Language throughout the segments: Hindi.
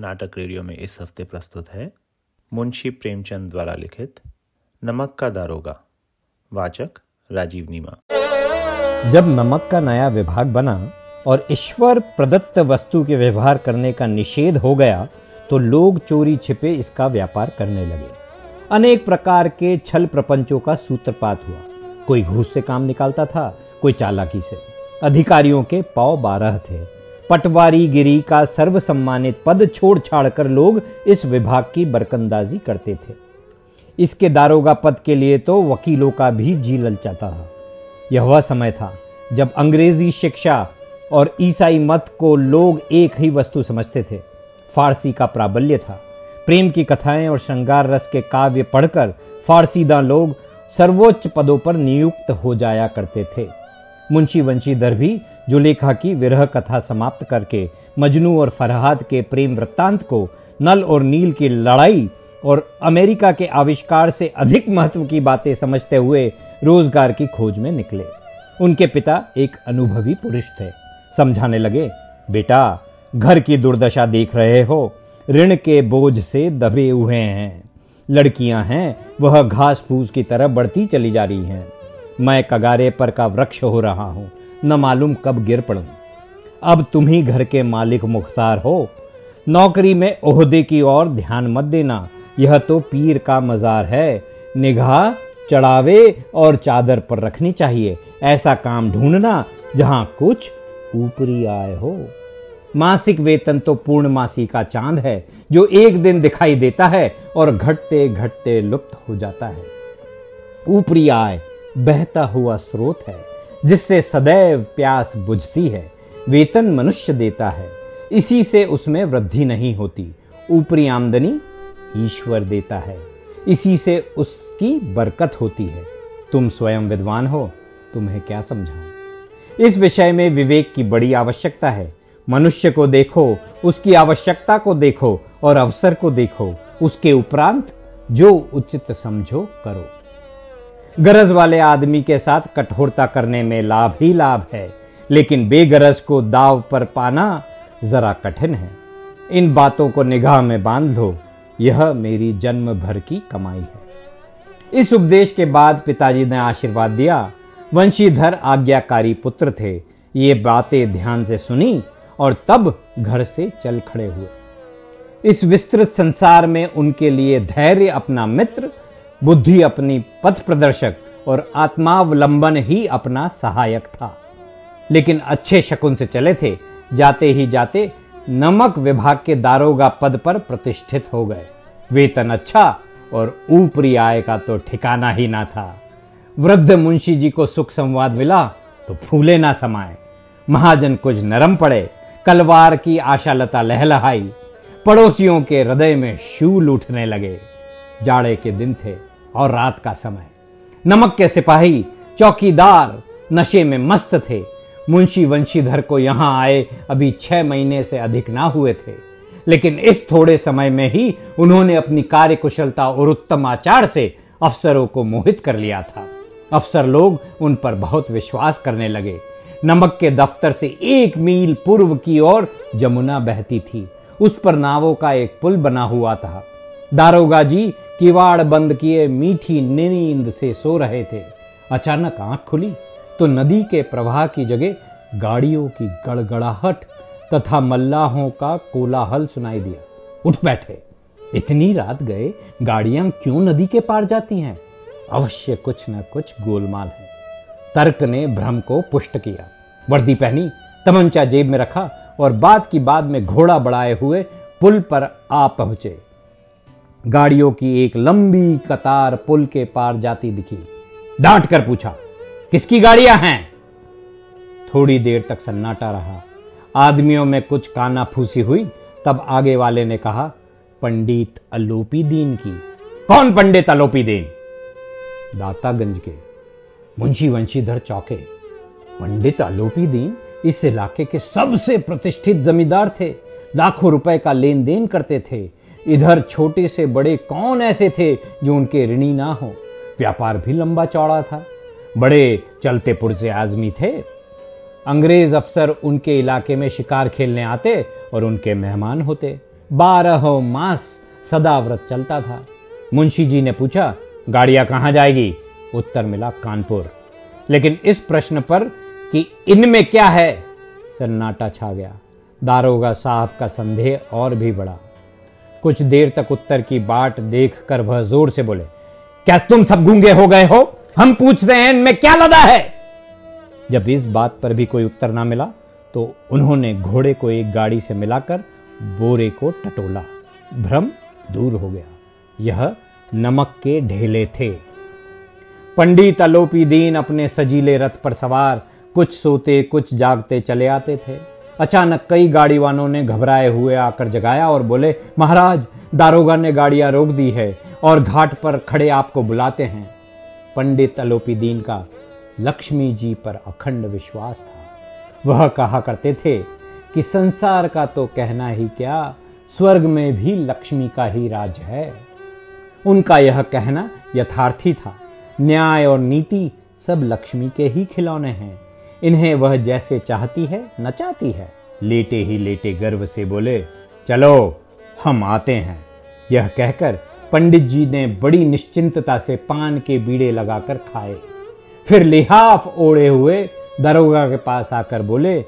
नाटक रेडियो में इस हफ़्ते प्रस्तुत है। मुंशी प्रेमचंद द्वारा लिखित, नमक का दारोगा, वाचक राजीव नीमा। जब नमक का नया विभाग बना और ईश्वर प्रदत्त वस्तु के व्यवहार करने का निषेध हो गया तो लोग चोरी छिपे इसका व्यापार करने लगे। अनेक प्रकार के छल प्रपंचों का सूत्रपात हुआ। कोई घूस से काम निकालता था, कोई चालाकी से। अधिकारियों के पाव बारह थे। पटवारी गिरी का सर्व सम्मानित पद छोड़ छाड़ कर लोग इस विभाग की बरकंदाजी करते थे। इसके दारोगा पद के लिए तो वकीलों का भी जी ललचाता था। यह वह समय था जब अंग्रेज़ी शिक्षा और ईसाई मत को लोग एक ही वस्तु समझते थे। फारसी का प्राबल्य था। प्रेम की कथाएँ और श्रृंगार रस के काव्य पढ़कर फारसीदा लोग सर्वोच्च पदों पर नियुक्त हो जाया करते थे। मुंशी वंशीधर भी जो लेखा की विरह कथा समाप्त करके मजनू और फरहाद के प्रेम वृत्तांत को नल और नील की लड़ाई और अमेरिका के आविष्कार से अधिक महत्व की बातें समझते हुए रोज़गार की खोज में निकले। उनके पिता एक अनुभवी पुरुष थे। समझाने लगे, बेटा, घर की दुर्दशा देख रहे हो। ऋण के बोझ से दबे हुए हैं। लड़कियाँ हैं, वह घास फूस की तरह बढ़ती चली जा रही हैं। मैं कगारे पर का वृक्ष हो रहा हूँ। न मालूम कब गिर पड़ूं। अब तुम ही घर के मालिक मुख्तार हो। नौकरी में ओहदे की ओर ध्यान मत देना। यह तो पीर का मजार है। निगाह, चढ़ावे और चादर पर रखनी चाहिए। ऐसा काम ढूंढना जहाँ कुछ ऊपरी आय हो। मासिक वेतन तो पूर्णमासी का चाँद है, जो एक दिन दिखाई देता है और घटते घटते लुप्त हो जाता है। ऊपरी आय, बहता हुआ स्रोत है। जिससे सदैव प्यास बुझती है, वेतन मनुष्य देता है। इसी से उसमें वृद्धि नहीं होती, ऊपरी आमदनी ईश्वर देता है। इसी से उसकी बरकत होती है। तुम स्वयं विद्वान हो, तुम्हें क्या समझाऊं? इस विषय में विवेक की बड़ी आवश्यकता है। मनुष्य को देखो, उसकी आवश्यकता को देखो और अवसर को देखो, उसके उपरांत जो उचित समझो करो। गरज वाले आदमी के साथ कठोरता करने में लाभ ही लाभ है, लेकिन बेगरज को दाव पर पाना जरा कठिन है। इन बातों को निगाह में बाँध लो, यह मेरी जन्म भर की कमाई है। इस उपदेश के बाद पिताजी ने आशीर्वाद दिया। वंशीधर आज्ञाकारी पुत्र थे, ये बातें ध्यान से सुनी और तब घर से चल खड़े हुए। इस विस्तृत संसार में उनके लिए धैर्य अपना मित्र बुद्धि अपनी पथ प्रदर्शक और आत्मावलंबन ही अपना सहायक था। लेकिन अच्छे शकुन से चले थे, जाते ही जाते नमक विभाग के दारोगा पद पर प्रतिष्ठित हो गए। वेतन अच्छा और ऊपरी आय का तो ठिकाना ही ना था। वृद्ध मुंशी जी को सुख संवाद मिला तो फूले ना समाए महाजन कुछ नरम पड़े, कलवार की आशालता लहलहाई, पड़ोसियों के हृदय में शूल उठने लगे। जाड़े के दिन थे और रात का समय। नमक के सिपाही, चौकीदार नशे में मस्त थे। मुंशी वंशीधर को यहाँ आए अभी छह महीने से अधिक ना हुए थे। लेकिन इस थोड़े समय में ही उन्होंने अपनी कार्य कुशलता और उत्तम आचार से अफसरों को मोहित कर लिया था। अफसर लोग उन पर बहुत विश्वास करने लगे। नमक के दफ्तर से एक मील पूर्व की ओर जमुना बहती थी। उस पर नावों का एक पुल बना हुआ था। दारोगा जी किवाड़ बंद किए मीठी नींद से सो रहे थे। अचानक आँख खुली तो नदी के प्रवाह की जगह गाड़ियों की गड़गड़ाहट तथा मल्लाहों का कोलाहल सुनाई दिया। उठ बैठे। इतनी रात गए, गाड़ियाँ क्यों नदी के पार जाती हैं? अवश्य कुछ न कुछ गोलमाल है। तर्क ने भ्रम को पुष्ट किया। वर्दी पहनी, तमंचा जेब में रखा और बाद की बाद में घोड़ा बढ़ाए हुए पुल पर आ पहुँचे। गाड़ियों की एक लंबी कतार पुल के पार जाती दिखी। डांट कर पूछा, किसकी गाड़ियाँ हैं? थोड़ी देर तक सन्नाटा रहा। आदमियों में कुछ काना फूसी हुई। तब आगे वाले ने कहा, पंडित अलोपी दीन की। कौन पंडित अलोपी दीन दातागंज के। मुंशी वंशीधर चौके। पंडित अलोपी दीन इस इलाके के सबसे प्रतिष्ठित जमींदार थे। लाखों रुपए का लेन देन करते थे। इधर छोटे से बड़े कौन ऐसे थे जो उनके ऋणी ना हो? व्यापार भी लंबा चौड़ा था। बड़े चलते पुरजे आदमी थे। अंग्रेज़ अफसर उनके इलाके में शिकार खेलने आते और उनके मेहमान होते। बारह मास सदाव्रत चलता था। मुंशी जी ने पूछा, गाड़ियाँ कहाँ जाएगी? उत्तर मिला, कानपुर। लेकिन इस प्रश्न पर कि इनमें क्या है? सन्नाटा छा गया। दारोगा साहब का संदेह और भी बढ़ा कुछ देर तक उत्तर की बाट देखकर वह ज़ोर से बोले, क्या तुम सब गूँगे हो गए हो? हम पूछ रहे हैं, इनमें क्या लदा है? जब इस बात पर भी कोई उत्तर ना मिला तो उन्होंने घोड़े को एक गाड़ी से मिलाकर बोरे को टटोला। भ्रम दूर हो गया। यह नमक के ढेले थे। पंडित अलोपी दीन अपने सजीले रथ पर सवार, कुछ सोते, कुछ जागते चले आते थे। अचानक कई गाड़ी वालों ने घबराए हुए आकर जगाया और बोले, महाराज, दारोगा ने गाड़ियाँ रोक दी है और घाट पर खड़े आपको बुलाते हैं। पंडित अलोपी दीन का लक्ष्मी जी पर अखंड विश्वास था। वह कहा करते थे कि संसार का तो कहना ही क्या, स्वर्ग में भी लक्ष्मी का ही राज है। उनका यह कहना यथार्थी था। न्याय और नीति सब लक्ष्मी के ही खिलौने हैं। इन्हें वह जैसे चाहती है, नचाती है। लेटे ही लेटे गर्व से बोले, चलो, हम आते हैं। यह कहकर पंडित जी ने बड़ी निश्चिंतता से पान के बीड़े लगाकर खाए। फिर लिहाफ ओढ़े हुए दरोगा के पास आकर बोले,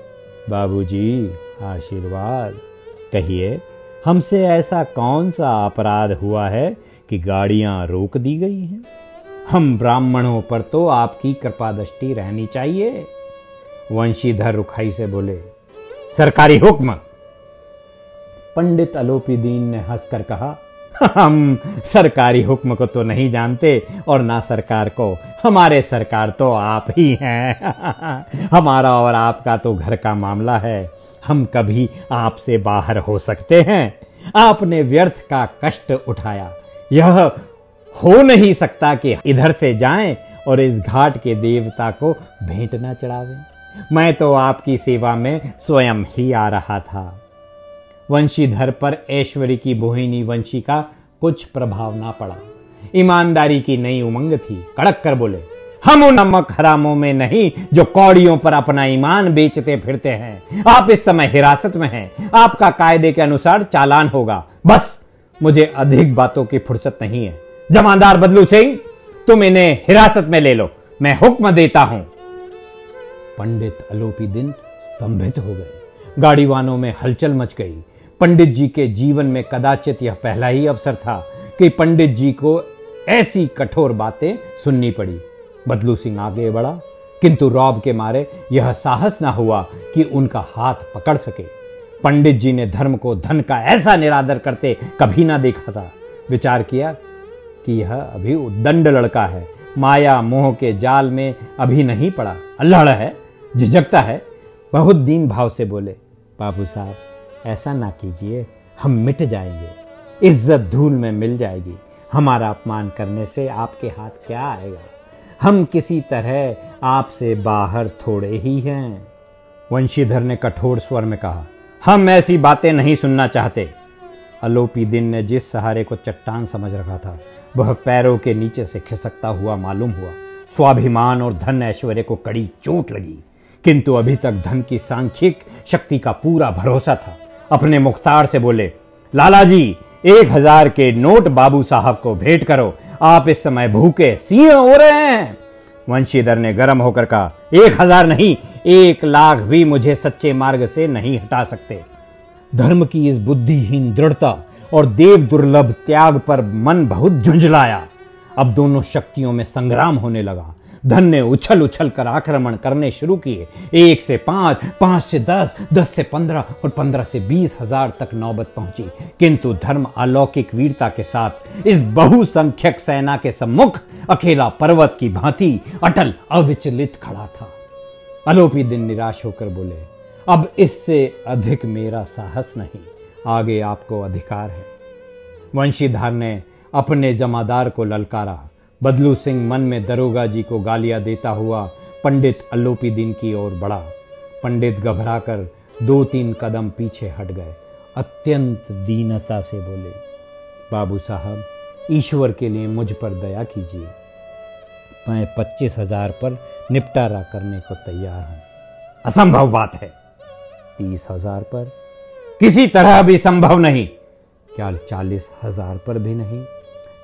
बाबूजी, आशीर्वाद। कहिए, हमसे ऐसा कौन सा अपराध हुआ है कि गाड़ियाँ रोक दी गई हैं? हम ब्राह्मणों पर तो आपकी कृपा दृष्टि रहनी चाहिए। वंशीधर रुखाई से बोले, सरकारी हुक्म. पंडित अलोपी दीन ने हंसकर कहा, हम सरकारी हुक्म को तो नहीं जानते और ना सरकार को, हमारे सरकार तो आप ही हैं। हमारा और आपका तो घर का मामला है, हम कभी आपसे बाहर हो सकते हैं। आपने व्यर्थ का कष्ट उठाया, यह हो नहीं सकता कि इधर से जाएँ और इस घाट के देवता को भेंट न चढ़ावें। मैं तो आपकी सेवा में स्वयं ही आ रहा था। वंशीधर पर ऐश्वर्य की मोहिनी वंशी का कुछ प्रभाव ना पड़ा। ईमानदारी की नई उमंग थी। कड़क कर बोले, हम उन नमक हरामों में नहीं जो कौड़ियों पर अपना ईमान बेचते फिरते हैं। आप इस समय हिरासत में हैं। आपका कायदे के अनुसार चालान होगा। बस, मुझे अधिक बातों की फुर्सत नहीं है। जमादार बदलू सिंह तुम इन्हें हिरासत में ले लो। मैं हुक्म देता हूँ। पंडित अलोपी दिन स्तंभित हो गए। गाड़ीवानों में हलचल मच गई। पंडित जी के जीवन में कदाचित यह पहला ही अवसर था कि पंडित जी को ऐसी कठोर बातें सुननी पड़ी। बदलू सिंह आगे बढ़ा, किंतु रौब के मारे यह साहस ना हुआ कि उनका हाथ पकड़ सके। पंडित जी ने धर्म को धन का ऐसा निरादर करते कभी ना देखा था। विचार किया कि यह अभी उदंड लड़का है। माया मोह के जाल में अभी नहीं पड़ा। अल्लाह है। झिझकता है। बहुत दीन भाव से बोले, बाबू साहब, ऐसा ना कीजिए, हम मिट जाएँगे। इज़्ज़त धूल में मिल जाएगी। हमारा अपमान करने से आपके हाथ क्या आएगा? हम किसी तरह आपसे बाहर थोड़े ही हैं। वंशीधर ने कठोर स्वर में कहा, हम ऐसी बातें नहीं सुनना चाहते। अलोपी दिन ने जिस सहारे को चट्टान समझ रखा था, वह पैरों के नीचे से खिसकता हुआ मालूम हुआ। स्वाभिमान और धन ऐश्वर्य को कड़ी चोट लगी। किंतु अभी तक धन की सांख्यिक शक्ति का पूरा भरोसा था। अपने मुख्तार से बोले लाला जी एक हज़ार के नोट बाबू साहब को भेंट करो। आप इस समय भूखे सीए हो रहे हैं। वंशीधर ने गर्म होकर कहा, एक हज़ार नहीं, एक लाख भी मुझे सच्चे मार्ग से नहीं हटा सकते। धर्म की इस बुद्धिहीन दृढ़ता और देव दुर्लभ त्याग पर मन बहुत झुंझलाया। अब दोनों शक्तियों में संग्राम होने लगा। धन ने उछल उछल कर आक्रमण करने शुरू किए। एक से पाँच पाँच से दस दस से पंद्रह और पंद्रह से बीस हज़ार तक नौबत पहुँची। किंतु धर्म अलौकिक वीरता के साथ इस बहुसंख्यक सेना के सम्मुख अकेला पर्वत की भांति अटल अविचलित खड़ा था। अलोपी दिन निराश होकर बोले, अब इससे अधिक मेरा साहस नहीं, आगे आपको अधिकार है। वंशीधर ने अपने जमादार को ललकारा। बदलू सिंह मन में दरोगा जी को गालियाँ देता हुआ पंडित अल्लोपी दिन की ओर बढ़ा। पंडित घबराकर दो तीन कदम पीछे हट गए। अत्यंत दीनता से बोले, बाबू साहब, ईश्वर के लिए मुझ पर दया कीजिए। मैं पच्चीस हज़ार पर निपटारा करने को तैयार हूँ। असंभव बात है। तीस हज़ार पर? किसी तरह भी संभव नहीं। क्या चालीस हज़ार पर भी नहीं?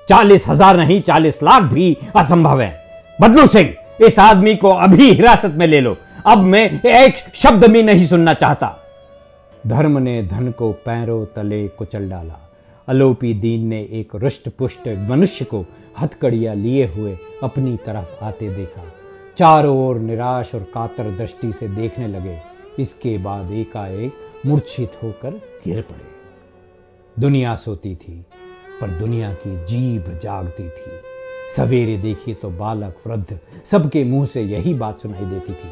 चालीस हज़ार नहीं, चालीस लाख भी असंभव है। बदलू सिंह, इस आदमी को अभी हिरासत में ले लो। अब मैं एक शब्द भी नहीं सुनना चाहता। धर्म ने धन को पैरों तले कुचल डाला। अलोपी दीन ने एक रुष्ट पुष्ट मनुष्य को हथकड़िया लिए हुए अपनी तरफ़ आते देखा। चारों ओर निराश और कातर दृष्टि से देखने लगे। इसके बाद एकाएक मूर्छित होकर गिर पड़े। दुनिया सोती थी। पर दुनिया की जीभ जागती थी। सवेरे देखिए तो बालक वृद्ध सबके मुँह से यही बात सुनाई देती थी,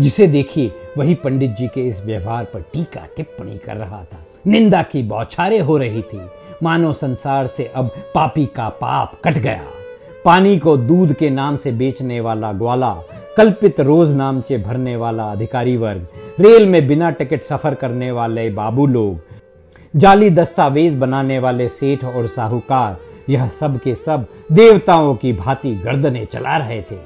जिसे देखिए वही पंडित जी के इस व्यवहार पर टीका टिप्पणी कर रहा था। निंदा की बौछारें हो रही थी। मानो संसार से अब पापी का पाप कट गया। पानी को दूध के नाम से बेचने वाला ग्वाला, कल्पित रोज नामचे भरने वाला अधिकारी वर्ग, रेल में बिना टिकट सफ़र करने वाले बाबू लोग जाली दस्तावेज़ बनाने वाले सेठ और साहूकार, यह सब के सब देवताओं की भांति गर्दने चला रहे थे।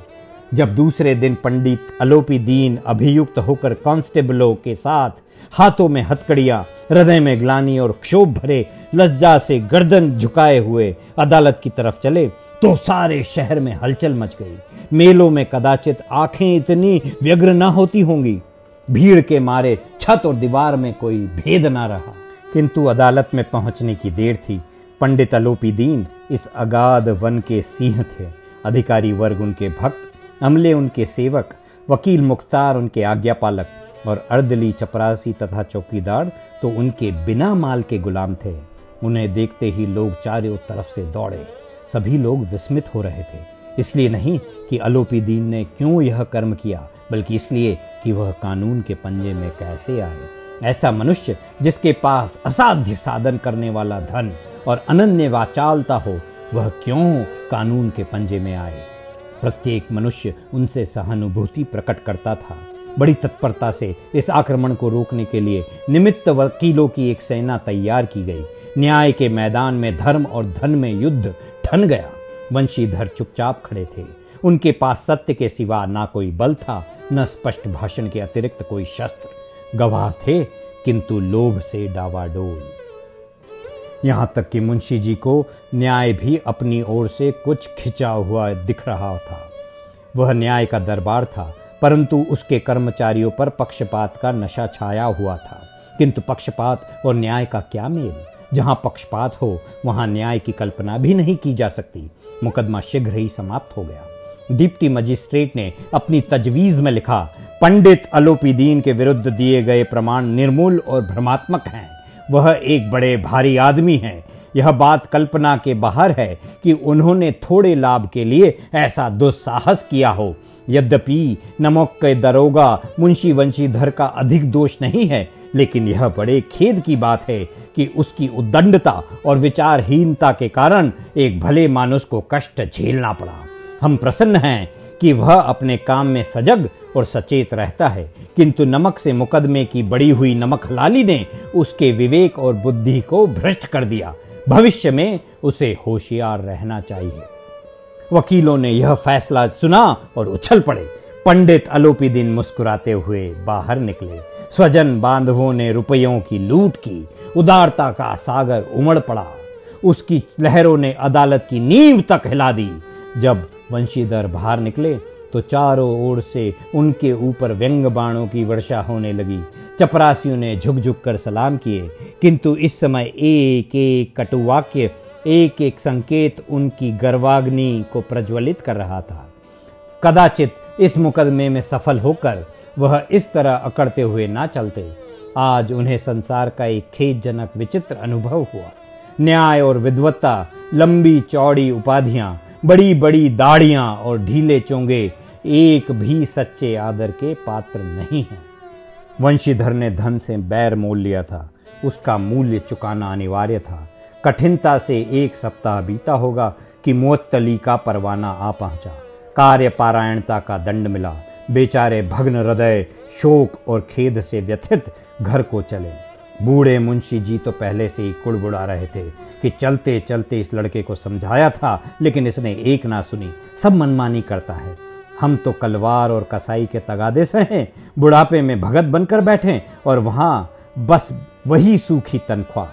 जब दूसरे दिन पंडित अलोपी दीन अभियुक्त होकर कांस्टेबलों के साथ हाथों में हथकड़िया, हृदय में ग्लानी और क्षोभ भरे लज्जा से गर्दन झुकाए हुए अदालत की तरफ़ चले तो सारे शहर में हलचल मच गई। मेलों में कदाचित आँखें इतनी व्यग्र न होती होंगी। भीड़ के मारे छत और दीवार में कोई भेद ना रहा। किंतु अदालत में पहुँचने की देर थी। पंडित अलोपी दीन इस अगाध वन के सिंह थे। अधिकारी वर्ग उनके भक्त, अमले उनके सेवक, वकील मुख्तार उनके आज्ञा पालक और अर्दली चपरासी तथा चौकीदार तो उनके बिना माल के गुलाम थे। उन्हें देखते ही लोग चारों तरफ़ से दौड़े। सभी लोग विस्मित हो रहे थे। इसलिए नहीं कि अलोपी दीन ने क्यों यह कर्म किया, बल्कि इसलिए कि वह कानून के पंजे में कैसे आए। ऐसा मनुष्य जिसके पास असाध्य साधन करने वाला धन और अनन्य वाचालता हो, वह क्यों कानून के पंजे में आए? प्रत्येक मनुष्य उनसे सहानुभूति प्रकट करता था। बड़ी तत्परता से इस आक्रमण को रोकने के लिए निमित्त वकीलों की एक सेना तैयार की गई। न्याय के मैदान में धर्म और धन में युद्ध ठन गया। वंशीधर चुपचाप खड़े थे। उनके पास सत्य के सिवा ना कोई बल था, न स्पष्ट भाषण के अतिरिक्त कोई शस्त्र। गवाह थे, किंतु लोभ से डावाडोल यहाँ तक कि मुंशी जी को न्याय भी अपनी ओर से कुछ खिंचा हुआ दिख रहा था। वह न्याय का दरबार था, परंतु उसके कर्मचारियों पर पक्षपात का नशा छाया हुआ था। किंतु पक्षपात और न्याय का क्या मेल? जहाँ पक्षपात हो, वहाँ न्याय की कल्पना भी नहीं की जा सकती। मुकदमा शीघ्र ही समाप्त हो गया। डिप्टी मजिस्ट्रेट ने अपनी तजवीज में लिखा, पंडित अलोपीदीन के विरुद्ध दिए गए प्रमाण निर्मूल और भ्रमात्मक हैं। वह एक बड़े भारी आदमी हैं। यह बात कल्पना के बाहर है कि उन्होंने थोड़े लाभ के लिए ऐसा दुस्साहस किया हो। यद्यपि नमक के दरोगा मुंशी वंशीधर का अधिक दोष नहीं है, लेकिन यह बड़े खेद की बात है कि उसकी उद्दंडता और विचारहीनता के कारण एक भले मानुष को कष्ट झेलना पड़ा। हम प्रसन्न हैं कि वह अपने काम में सजग और सचेत रहता है। किंतु नमक से मुकदमे की बड़ी हुई नमक लाली ने उसके विवेक और बुद्धि को भ्रष्ट कर दिया। भविष्य में उसे होशियार रहना चाहिए। वकीलों ने यह फैसला सुना और उछल पड़े। पंडित अलोपी दिन मुस्कुराते हुए बाहर निकले। स्वजन बांधवों ने रुपयों की लूट की। उदारता का सागर उमड़ पड़ा। उसकी लहरों ने अदालत की नींव तक हिला दी। जब वंशीधर बाहर निकले तो चारों ओर से उनके ऊपर व्यंग बाणों की वर्षा होने लगी। चपरासियों ने झुक झुक कर सलाम किए, किंतु इस समय एक एक कटुवाक्य, एक एक संकेत उनकी गर्वाग्नि को प्रज्वलित कर रहा था। कदाचित इस मुकदमे में सफल होकर वह इस तरह अकड़ते हुए ना चलते। आज उन्हें संसार का एक खेदजनक विचित्र अनुभव हुआ। न्याय और विद्वत्ता, लंबी चौड़ी उपाधियाँ बड़ी बड़ी दाढ़ियाँ और ढीले चोंगे एक भी सच्चे आदर के पात्र नहीं हैं। वंशीधर ने धन से बैर मोल लिया था। उसका मूल्य चुकाना अनिवार्य था। कठिनता से एक सप्ताह बीता होगा कि मुअत्तली का परवाना आ पहुँचा। कार्य पारायणता का दंड मिला। बेचारे भग्न हृदय शोक और खेद से व्यथित घर को चले। बूढ़े मुंशी जी तो पहले से ही कुड़बुड़ा रहे थे। कि चलते चलते इस लड़के को समझाया था, लेकिन इसने एक ना सुनी। सब मनमानी करता है। हम तो कलवार और कसाई के तगादे से हैं, बुढ़ापे में भगत बनकर बैठे और वहाँ बस वही सूखी तनख्वाह।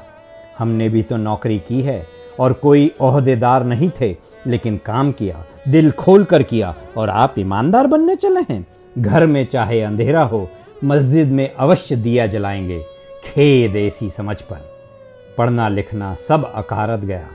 हमने भी तो नौकरी की है, और कोई ओहदेदार नहीं थे, लेकिन काम किया, दिल खोल कर किया, और आप ईमानदार बनने चले हैं। घर में चाहे अंधेरा हो, मस्जिद में अवश्य दिया जलाएँगे। खेद ऐसी समझ पर। पढ़ना लिखना सब अकारत गया।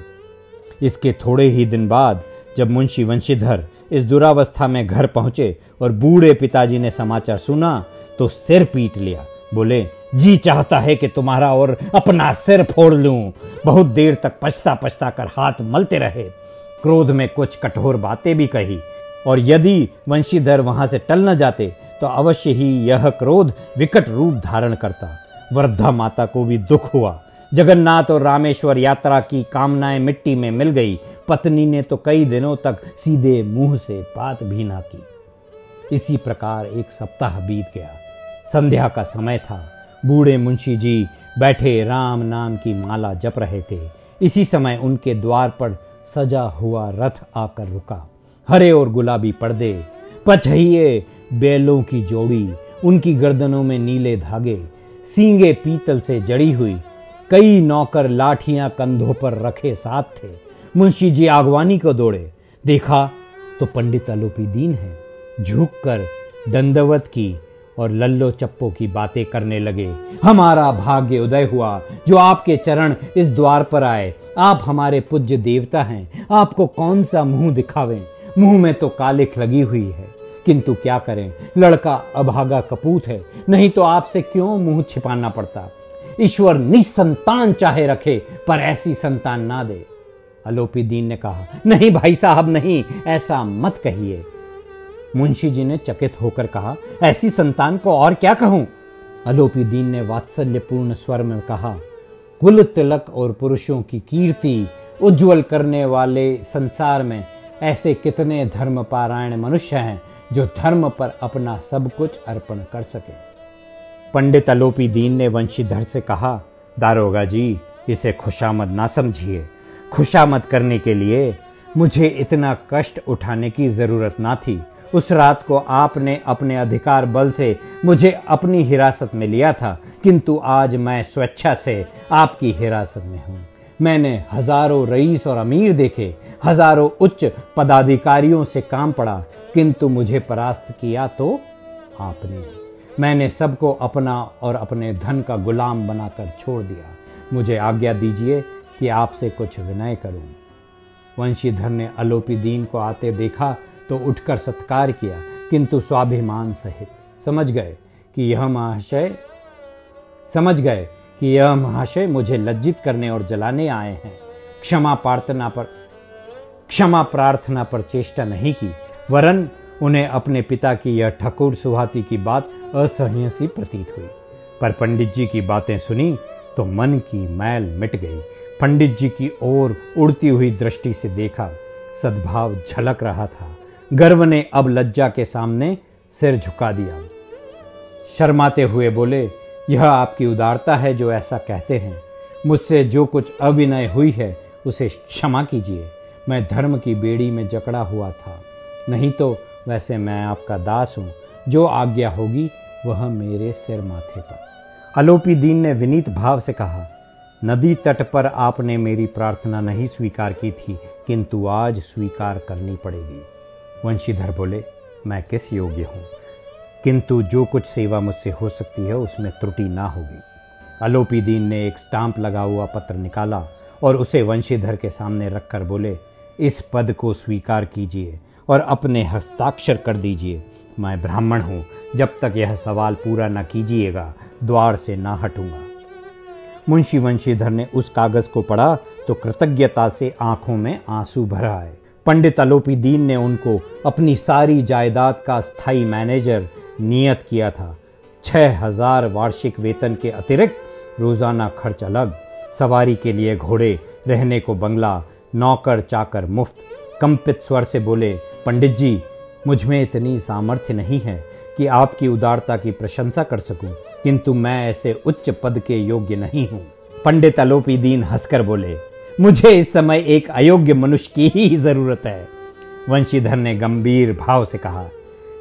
इसके थोड़े ही दिन बाद जब मुंशी वंशीधर इस दुरावस्था में घर पहुँचे और बूढ़े पिताजी ने समाचार सुना तो सिर पीट लिया। बोले, जी चाहता है कि तुम्हारा और अपना सिर फोड़ लूँ। बहुत देर तक पछता पछता कर हाथ मलते रहे। क्रोध में कुछ कठोर बातें भी कही। और यदि वंशीधर वहाँ से टल न जाते तो अवश्य ही यह क्रोध विकट रूप धारण करता। वृद्धा माता को भी दुख हुआ। जगन्नाथ और रामेश्वर यात्रा की कामनाएँ मिट्टी में मिल गई। पत्नी ने तो कई दिनों तक सीधे मुँह से बात भी ना की। इसी प्रकार एक सप्ताह बीत गया। संध्या का समय था। बूढ़े मुंशी जी बैठे राम नाम की माला जप रहे थे। इसी समय उनके द्वार पर सजा हुआ रथ आकर रुका। हरे और गुलाबी पर्दे पछहिए बैलों की जोड़ी, उनकी गर्दनों में नीले धागे, सींगे पीतल से जड़ी हुई कई नौकर लाठियाँ कंधों पर रखे साथ थे। मुंशी जी आगवानी को दौड़े। देखा तो पंडित अलोपी दीन है। झुक कर दंडवत की और लल्लो चप्पो की बातें करने लगे। हमारा भाग्य उदय हुआ, जो आपके चरण इस द्वार पर आए। आप हमारे पूज्य देवता हैं। आपको कौन सा मुँह दिखावें? मुँह में तो कालिख लगी हुई है। किंतु क्या करें? लड़का अभागा कपूत है। नहीं तो आपसे क्यों मुँह छिपाना पड़ता? ईश्वर निसंतान चाहे रखे, पर ऐसी संतान ना दे। अलोपी दीन ने कहा, नहीं भाई साहब, नहीं, ऐसा मत कहिए। मुंशी जी ने चकित होकर कहा, ऐसी संतान को और क्या कहूँ? अलोपी दीन ने वात्सल्यपूर्ण स्वर में कहा, कुल तिलक और पुरुषों की कीर्ति उज्जवल करने वाले संसार में ऐसे कितने धर्म पारायण मनुष्य हैं, जो धर्म पर अपना सब कुछ अर्पण कर सके। पंडित अलोपी दीन ने वंशीधर से कहा, दारोगा जी, इसे खुशामद ना समझिए। खुशामद करने के लिए मुझे इतना कष्ट उठाने की ज़रूरत ना थी। उस रात को आपने अपने अधिकार बल से मुझे अपनी हिरासत में लिया था, किंतु आज मैं स्वेच्छा से आपकी हिरासत में हूँ। मैंने हज़ारों रईस और अमीर देखे, हज़ारों उच्च पदाधिकारियों से काम पड़ा, किंतु मुझे परास्त किया तो आपने। मैंने सबको अपना और अपने धन का गुलाम बनाकर छोड़ दिया। मुझे आज्ञा दीजिए कि आपसे कुछ विनय करूँ। वंशीधर ने अलोपी दीन को आते देखा तो उठकर सत्कार किया, किंतु स्वाभिमान सहित। समझ गए कि यह महाशय, समझ गए कि यह महाशय मुझे लज्जित करने और जलाने आए हैं। क्षमा प्रार्थना पर, क्षमा प्रार्थना पर चेष्टा नहीं की, वरन उन्हें अपने पिता की यह ठकुर सुहाती की बात असह्य सी प्रतीत हुई। पर पंडित जी की बातें सुनी तो मन की मैल मिट गई। पंडित जी की ओर उड़ती हुई दृष्टि से देखा, सद्भाव झलक रहा था। गर्व ने अब लज्जा के सामने सिर झुका दिया। शर्माते हुए बोले, यह आपकी उदारता है जो ऐसा कहते हैं। मुझसे जो कुछ अविनय हुई है, उसे क्षमा कीजिए। मैं धर्म की बेड़ी में जकड़ा हुआ था। नहीं तो वैसे मैं आपका दास हूँ। जो आज्ञा होगी, वह मेरे सिर माथे पर। अलोपी दीन ने विनीत भाव से कहा, नदी तट पर आपने मेरी प्रार्थना नहीं स्वीकार की थी, किंतु आज स्वीकार करनी पड़ेगी। वंशीधर बोले, मैं किस योग्य हूँ? किंतु जो कुछ सेवा मुझसे हो सकती है, उसमें त्रुटि ना होगी। अलोपी दीन ने एक स्टाम्प लगा हुआ पत्र निकाला और उसे वंशीधर के सामने रखकर बोले, इस पद को स्वीकार कीजिए। और अपने हस्ताक्षर कर दीजिए। मैं ब्राह्मण हूँ। जब तक यह सवाल पूरा न कीजिएगा, द्वार से ना हटूँगा। मुंशी वंशीधर ने उस कागज़ को पढ़ा तो कृतज्ञता से आँखों में आँसू भर आए। पंडित आलोपी दीन ने उनको अपनी सारी जायदाद का स्थायी मैनेजर नियत किया था। छह हज़ार वार्षिक वेतन के अतिरिक्त रोज़ाना खर्च अलग, सवारी के लिए घोड़े, रहने को बंगला, नौकर चाकर मुफ़्त, कंपित स्वर से बोले पंडित जी मुझमें इतनी सामर्थ्य नहीं है कि आपकी उदारता की प्रशंसा कर सकूँ, किंतु मैं ऐसे उच्च पद के योग्य नहीं हूँ। पंडित अलोपी दीन हंसकर बोले मुझे इस समय एक अयोग्य मनुष्य की ही ज़रूरत है। वंशीधर ने गंभीर भाव से कहा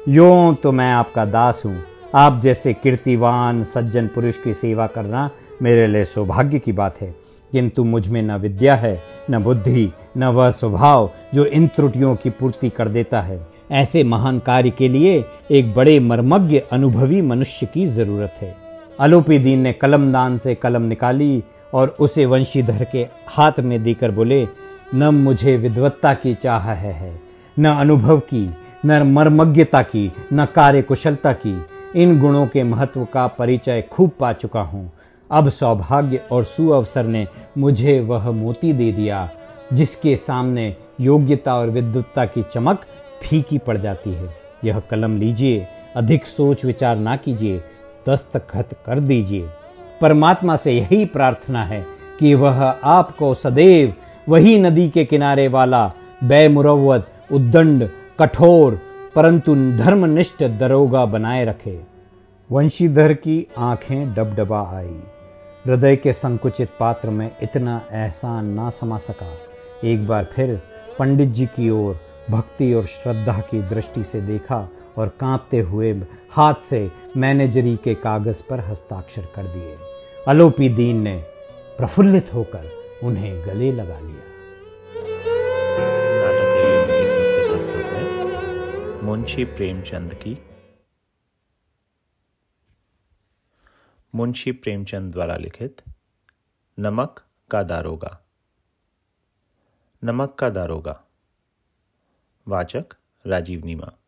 यो तो मैं आपका दास हूँ। आप जैसे कीर्तिवान सज्जन पुरुष की सेवा करना मेरे लिए सौभाग्य की बात है किंतु मुझमें न विद्या है न बुद्धि न वह स्वभाव जो इन त्रुटियों की पूर्ति कर देता है। ऐसे महान कार्य के लिए एक बड़े मर्मज्ञ अनुभवी मनुष्य की ज़रूरत है। अलोपी दीन ने कलम दान से कलम निकाली और उसे वंशीधर के हाथ में देकर बोले न मुझे विद्वत्ता की चाह है, है। न अनुभव की न मर्मज्ञता की न कार्य कुशलता की। इन गुणों के महत्व का परिचय खूब पा चुका हूँ। अब सौभाग्य और सुअवसर ने मुझे वह मोती दे दिया जिसके सामने योग्यता और विद्वत्ता की चमक फीकी पड़ जाती है। यह कलम लीजिए, अधिक सोच विचार ना कीजिए, दस्तखत कर दीजिए। परमात्मा से यही प्रार्थना है कि वह आपको सदैव वही नदी के किनारे वाला मुरवत उद्दंड, कठोर, परंतु धर्मनिष्ठ दरोगा बनाए रखे। वंशीधर की आँखें डबडबा आई। हृदय के संकुचित पात्र में इतना एहसान ना समा सका। एक बार फिर पंडित जी की ओर भक्ति और श्रद्धा की दृष्टि से देखा और कांपते हुए हाथ से मैनेजरी के कागज़ पर हस्ताक्षर कर दिए। अलोपी दीन ने प्रफुल्लित होकर उन्हें गले लगा लिया। मुंशी प्रेमचंद की। मुंशी प्रेमचंद द्वारा लिखित नमक का दारोगा। नमक का दारोगा। वाचक राजीव नीमा।